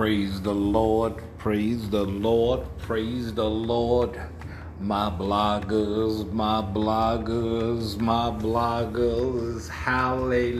Praise the Lord, praise the Lord, praise the Lord. My bloggers, my bloggers, my bloggers, hallelujah,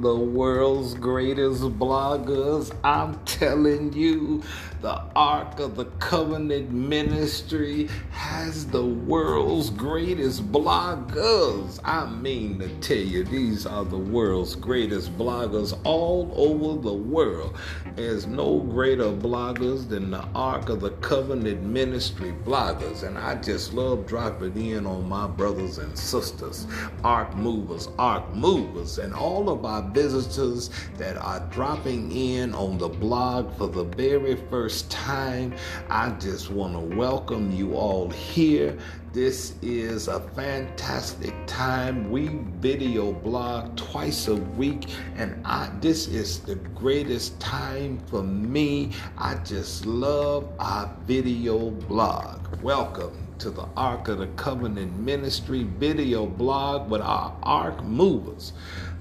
the world's greatest bloggers. I'm telling you, the Ark of the Covenant Ministry has the world's greatest bloggers. I mean to tell you, these are the world's greatest bloggers all over the world. There's no greater bloggers than the Ark of the Covenant Ministry bloggers. And I just love dropping in on my brothers and sisters, Ark movers, Ark movers, and all of our visitors that are dropping in on the blog for the very first first time, I just want to welcome you all here. This is a fantastic time. We video blog twice a week, and I this is the greatest time for me. I just love our video blog. Welcome to the Ark of the Covenant Ministry video blog with our Ark Movers.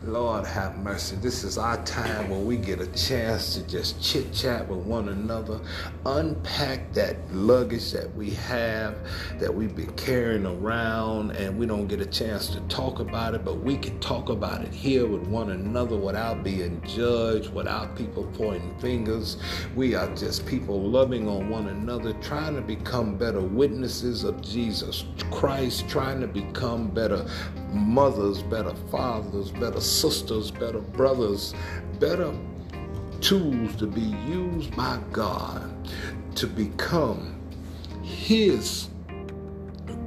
Lord have mercy. This is our time when we get a chance to just chit chat with one another, unpack that luggage that we have, that we've been carrying around, and we don't get a chance to talk about it, but we can talk about it here with one another without being judged, without people pointing fingers. We are just people loving on one another, trying to become better witnesses of Jesus Christ, trying to become better mothers, better fathers, better sisters, better brothers, better tools to be used by God to become His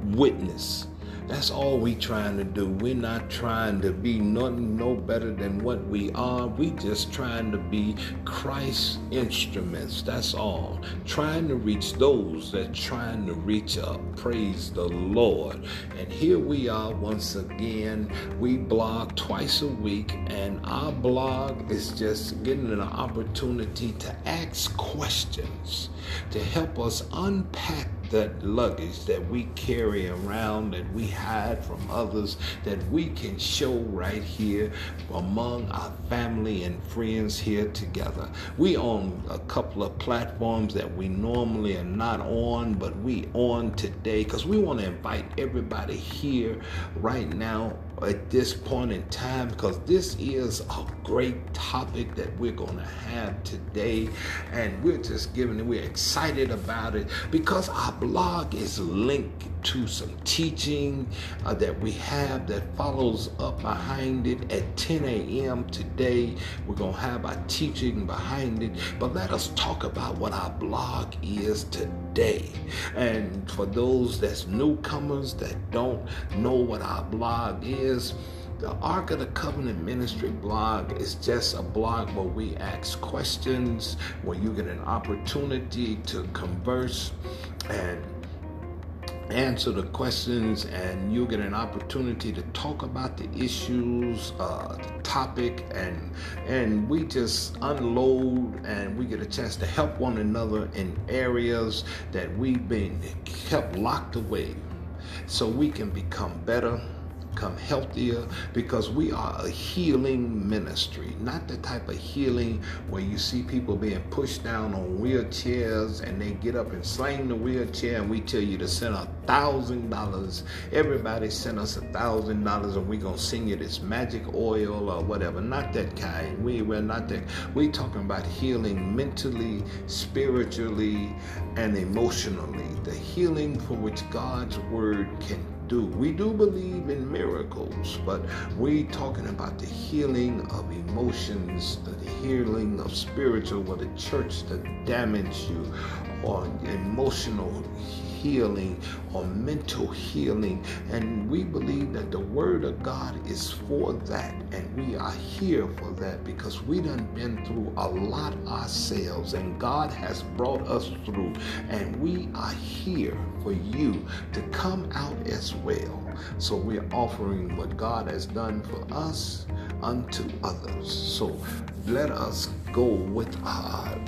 witness that's all we trying to do. We're not trying to be nothing no better than what we are. We just trying to be Christ's instruments. That's all. Trying to reach those that trying to reach up. Praise the Lord. And here we are once again. We blog twice a week, and our blog is just getting an opportunity to ask questions to help us unpack that luggage that we carry around, that we hide from others, that we can show right here among our family and friends here together. We own a couple of platforms that we normally are not on, but we on today because we want to invite everybody here right now at this point in time because this is a great topic that we're going to have today and we're just giving it we're excited about it because our blog is linked to some teaching uh, that we have that follows up behind it at 10 a.m. today. We're going to have our teaching behind it, but let us talk about what our blog is today. And for those that's newcomers that don't know what our blog is, the Ark of the Covenant Ministry blog is just a blog where we ask questions, where you get an opportunity to converse and answer the questions and you'll get an opportunity to talk about the issues uh, the topic and and we just unload and we get a chance to help one another in areas that we've been kept locked away so we can become better become healthier because we are a healing ministry, not the type of healing where you see people being pushed down on wheelchairs and they get up and slang the wheelchair and we tell you to send a thousand dollars. Everybody send us a thousand dollars and we gonna sing you this magic oil or whatever. Not that kind. We we're not that. we're talking about healing mentally, spiritually, and emotionally. The healing for which God's word can do. We do believe in miracles, but we talking about the healing of emotions, the healing of spiritual, where the church that damage you, or emotional healing or mental healing. And we believe that the Word of God is for that. And we are here for that because we done been through a lot ourselves and God has brought us through. And we are here for you to come out as well. So we're offering what God has done for us unto others. So let us go with our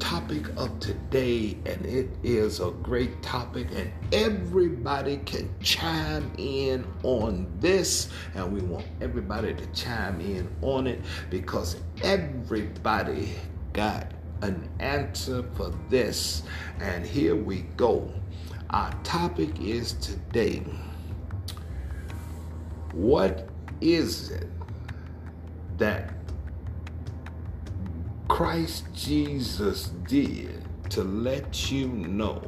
topic of today, and it is a great topic, and everybody can chime in on this, and we want everybody to chime in on it because everybody got an answer for this. And here we go. Our topic is today what is it that Christ Jesus did to let you know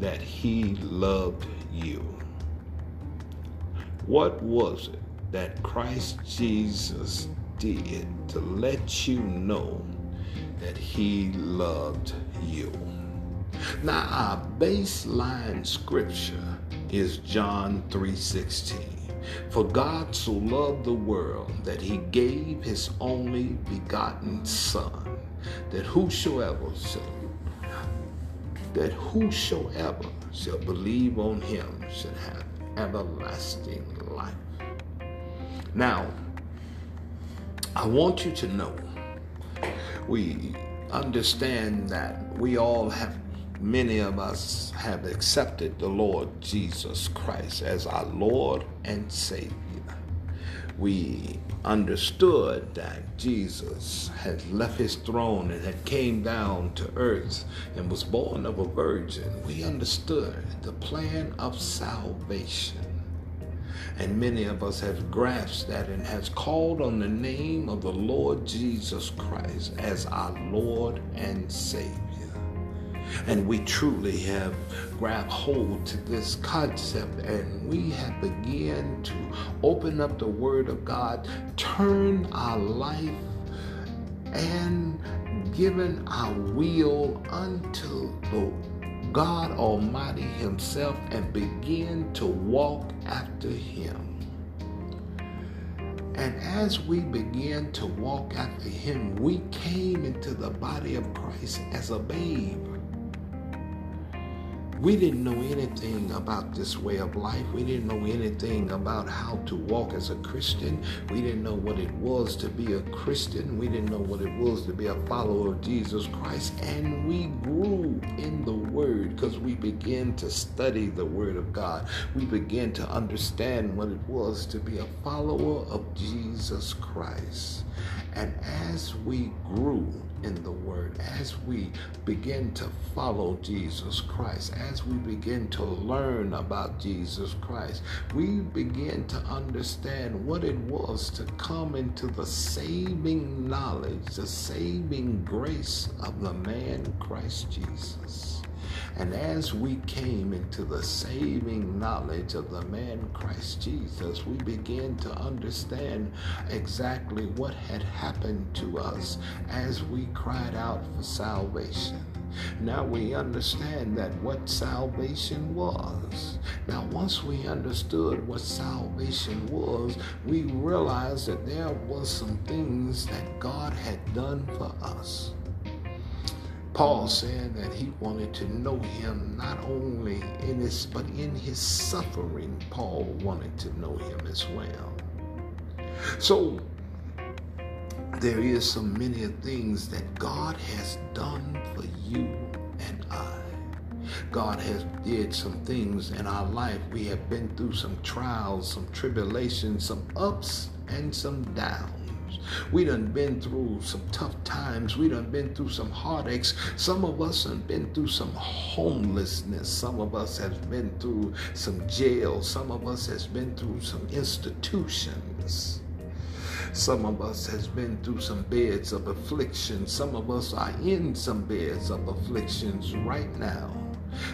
that he loved you? What was it that Christ Jesus did to let you know that he loved you? Now our baseline scripture is John 3:16. For God so loved the world that he gave his only begotten son that whosoever shall that whosoever shall believe on him should have everlasting life. Now, I want you to know we understand that we all have, many of us have accepted the Lord Jesus Christ as our Lord and Savior. We understood that Jesus had left his throne and had came down to earth and was born of a virgin. We understood the plan of salvation. And many of us have grasped that and has called on the name of the Lord Jesus Christ as our Lord and Savior. And we truly have grabbed hold to this concept and we have begun to open up the Word of God, turn our life and given our will unto the God Almighty Himself and begin to walk after Him. And as we began to walk after Him, we came into the body of Christ as a babe. We didn't know anything about this way of life. We didn't know anything about how to walk as a Christian. We didn't know what it was to be a Christian. We didn't know what it was to be a follower of Jesus Christ. And we grew in the Word because we began to study the Word of God. We began to understand what it was to be a follower of Jesus Christ. And as we grew in the Word, as we begin to follow Jesus Christ, as we begin to learn about Jesus Christ, we begin to understand what it was to come into the saving knowledge, the saving grace of the man Christ Jesus. And as we came into the saving knowledge of the man Christ Jesus, we began to understand exactly what had happened to us as we cried out for salvation. Now we understand that what salvation was. Now, once we understood what salvation was, we realized that there was some things that God had done for us. Paul said that he wanted to know him not only in his, but in his suffering, Paul wanted to know him as well. So there is so many things that God has done for you and I. God has did some things in our life. We have been through some trials, some tribulations, some ups and some downs. We done been through some tough times. We done been through some heartaches. Some of us have been through some homelessness. Some of us have been through some jail. Some of us has been through some institutions. Some of us has been through some beds of affliction. Some of us are in some beds of afflictions right now.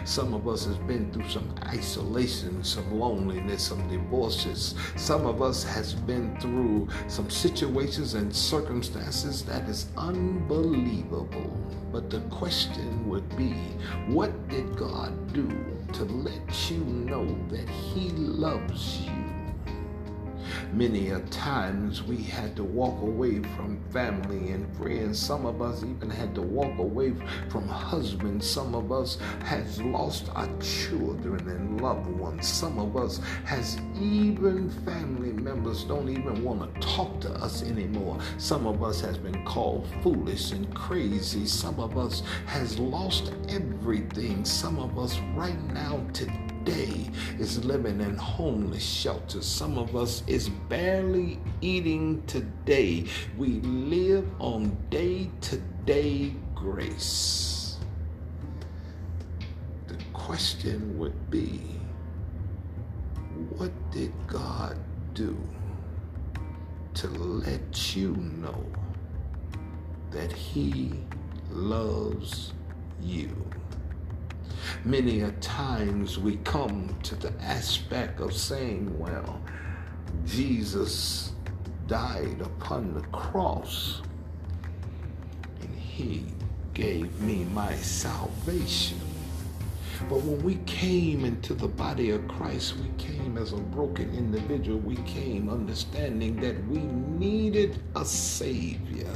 Some of us has been through some isolation, some loneliness, some divorces. Some of us has been through some situations and circumstances that is unbelievable. But the question would be, what did God do to let you know that he loves you? Many a times we had to walk away from family and friends. Some of us even had to walk away from husbands. Some of us has lost our children and loved ones. Some of us has even family members don't even want to talk to us anymore. Some of us has been called foolish and crazy. Some of us has lost everything. Some of us right now today today is living in homeless shelters. Some of us is barely eating today. We live on day to day grace. The question would be what did God do to let you know that He loves you? Many a times we come to the aspect of saying, well, Jesus died upon the cross and he gave me my salvation. But when we came into the body of Christ, we came as a broken individual. We came understanding that we needed a Savior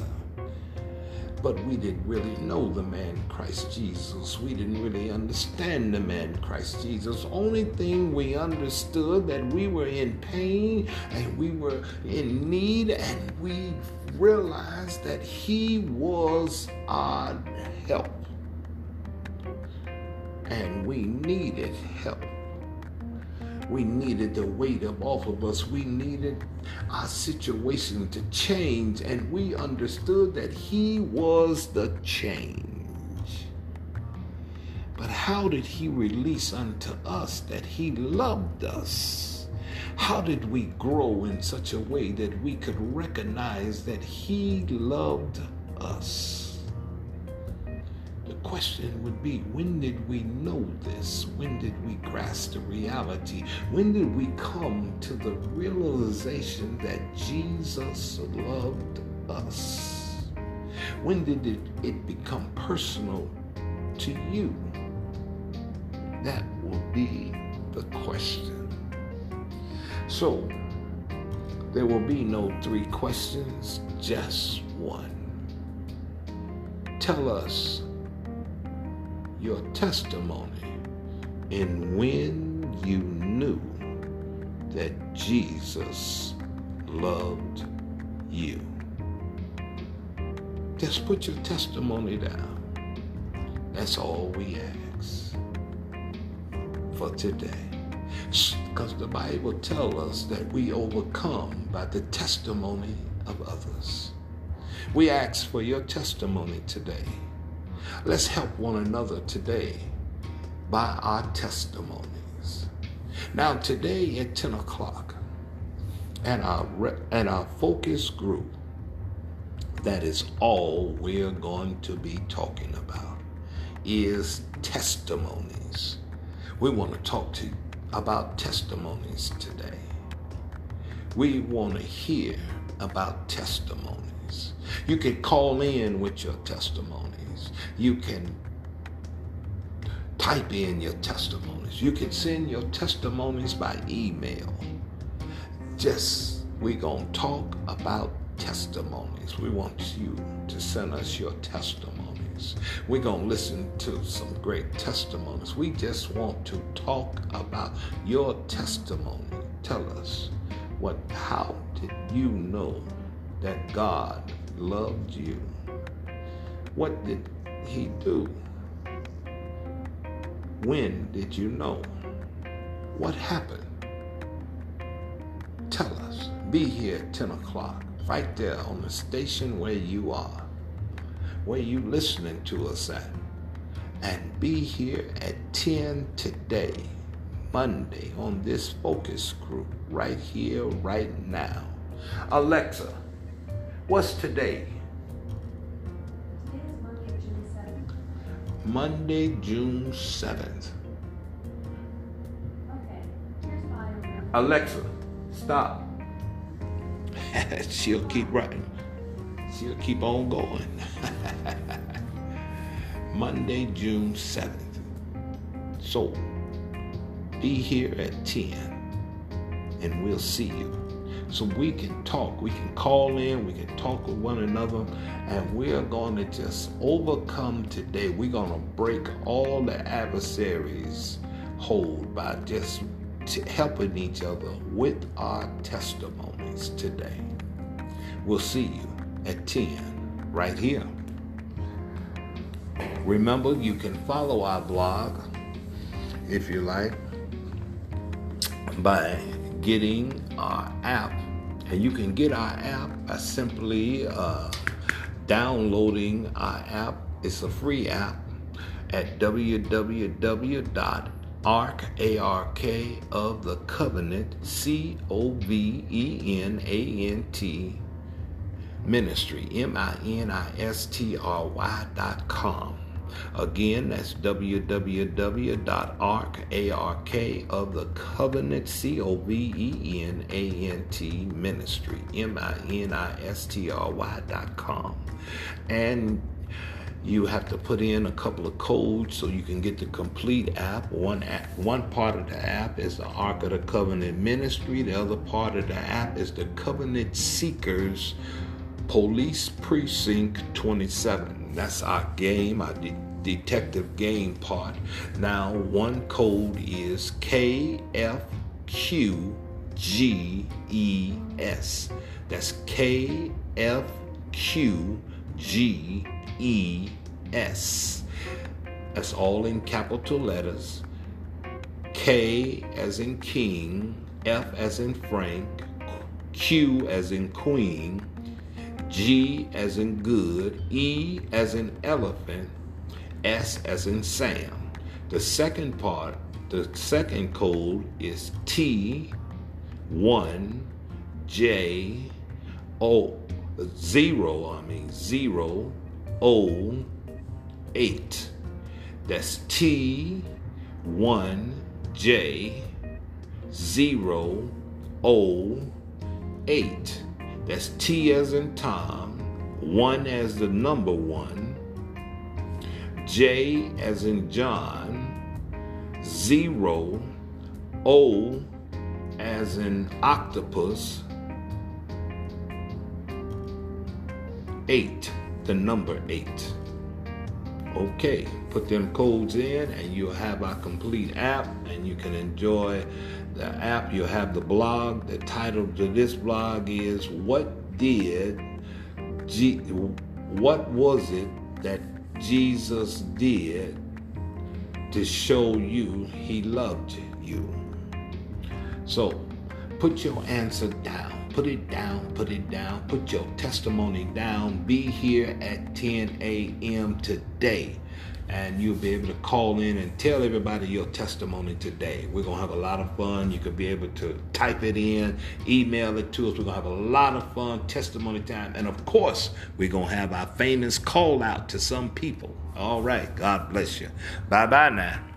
but we didn't really know the man Christ Jesus. We didn't really understand the man Christ Jesus. Only thing we understood that we were in pain and we were in need and we realized that he was our help. And we needed help. We needed the weight of off of us. We needed our situation to change, and we understood that He was the change. But how did He release unto us that He loved us? How did we grow in such a way that we could recognize that He loved us? Question would be when did we know this? When did we grasp the reality? When did we come to the realization that Jesus loved us? When did it, it become personal to you? That will be the question. So, there will be no three questions, just one. Tell us your testimony in when you knew that Jesus loved you. Just put your testimony down. That's all we ask for today. Because the Bible tells us that we overcome by the testimony of others. We ask for your testimony today. Let's help one another today by our testimonies. Now, today at 10 o'clock, and our, and our focus group, that is all we're going to be talking about, is testimonies. We want to talk to about testimonies today. We want to hear about testimonies. You can call in with your testimonies. you can type in your testimonies. You can send your testimonies by email. Just, we're going to talk about testimonies. We want you to send us your testimonies. We're going to listen to some great testimonies. We just want to talk about your testimony. Tell us what how did you know that God loved you? What did he do? When did you know? What happened? Tell us. Be here at 10 o'clock, right there on the station where you are, where you listening to us at. And be here at 10 today, Monday, on this focus group, right here, right now. Alexa, what's today? Monday, June 7th. Alexa, stop. She'll keep writing. She'll keep on going. Monday, June 7th. So be here at 10 and we'll see you so we can talk. We can call in, we can talk with one another, and we're going to just overcome today. We're going to break all the adversaries' hold by just helping each other with our testimonies today. We'll see you at 10 right here. Remember, you can follow our blog if you like by getting our app. And you can get our app by simply uh, downloading our app. It's a free app at www.ark, A-R-K, of the covenant, C-O-V-E-N-A-N-T, ministry, M-I-N-I-S-T-R-Y dot com. Again, that's www.ark, of the covenant, C-O-V-E-N-A-N-T, ministry, M-I-N-I-S-T-R-Y dot com. And you have to put in a couple of codes so you can get the complete app. One app, one part of the app is the Ark of the Covenant Ministry. The other part of the app is the Covenant Seekers Police Precinct 27. That's our game, our de- detective game part. Now, one code is KFQGES. That's KFQGES. That's all in capital letters. K as in King, F as in Frank, Q as in Queen, G as in good, E as in elephant, S as in Sam. The second part, the second code is T, 1, J, O, 0, I mean 0, O, 8. That's T, 1, J, 0, O, 8. That's T as in Tom, 1 as the number 1, J as in John, 0, O as in octopus, 8, the number 8. Okay, put them codes in and you'll have our complete app and you can enjoy the app. You'll have the blog. The title to this blog is What Did G What Was It That Jesus Did to Show You He Loved You? So put your answer down. Put it down, put it down, put your testimony down. Be here at 10 a.m. today. And you'll be able to call in and tell everybody your testimony today. We're going to have a lot of fun. You could be able to type it in, email it to us. We're going to have a lot of fun, testimony time. And of course, we're going to have our famous call out to some people. All right. God bless you. Bye bye now.